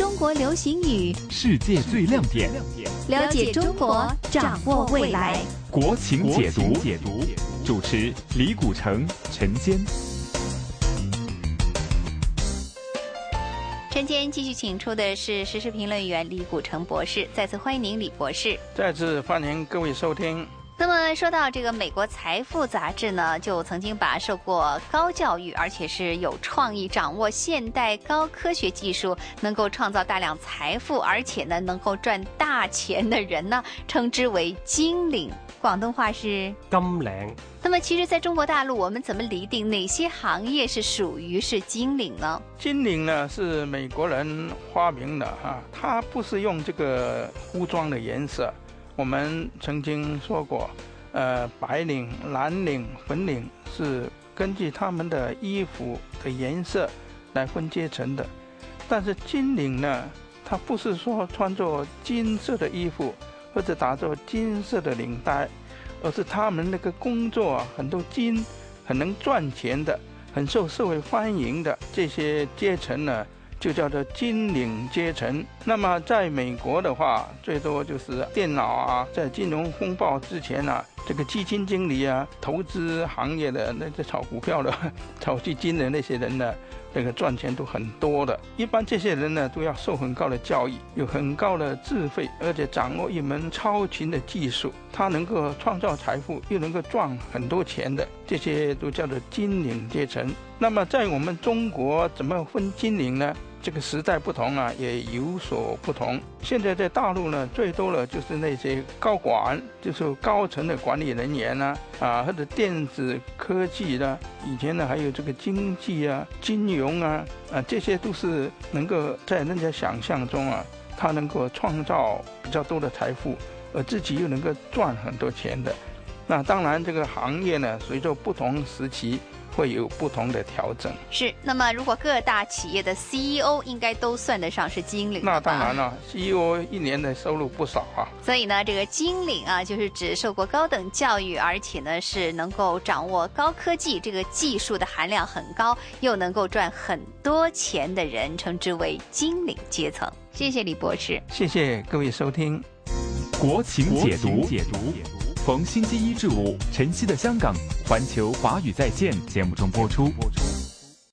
中国流行语，世界最亮点，了解中国，掌握未来。国情解读，解读主持李古城、陈坚。陈坚继续请出的是时事评论员李古城博士，再次欢迎您，李博士。再次欢迎各位收听。那么说到这个美国财富杂志呢，就曾经把受过高教育，而且是有创意、掌握现代高科学技术，能够创造大量财富，而且呢能够赚大钱的人呢，称之为金领。广东话是金领。那么其实，在中国大陆，我们怎么厘定哪些行业是属于是金领呢？金领呢是美国人发明的哈，它不是用这个服装的颜色。我们曾经说过，呃，白领、蓝领、粉领是根据他们的衣服的颜色来分阶层的。但是金领呢，它不是说穿着金色的衣服或者打着金色的领带，而是他们那个工作，很多金，很能赚钱的，很受社会欢迎的这些阶层呢。就叫做金领阶层。那么在美国的话，最多就是电脑啊，在金融风暴之前呢，这个基金经理啊，投资行业的那些炒股票的、炒基金的那些人呢，那个赚钱都很多的。一般这些人呢，都要受很高的教育，有很高的智慧，而且掌握一门超群的技术，他能够创造财富，又能够赚很多钱的，这些都叫做金领阶层。那么在我们中国怎么分金领呢？这个时代不同啊，也有所不同。现在在大陆呢，最多的就是那些高管，就是高层的管理人员呢，啊，或者电子科技的，以前呢还有这个经济啊、金融啊，啊，这些都是能够在人家想象中啊，他能够创造比较多的财富，而自己又能够赚很多钱的。那当然，这个行业呢，随着不同时期。会有不同的调整。是，那么如果各大企业的 CEO 应该都算得上是金领，那当然了，CEO 一年的收入不少啊。所以呢，这个金领啊，就是指受过高等教育，而且呢是能够掌握高科技这个技术的含量很高，又能够赚很多钱的人，称之为金领阶层。谢谢李博士，谢谢各位收听国情解读。逢星期一至五，晨曦的香港环球华语在线节目中播出。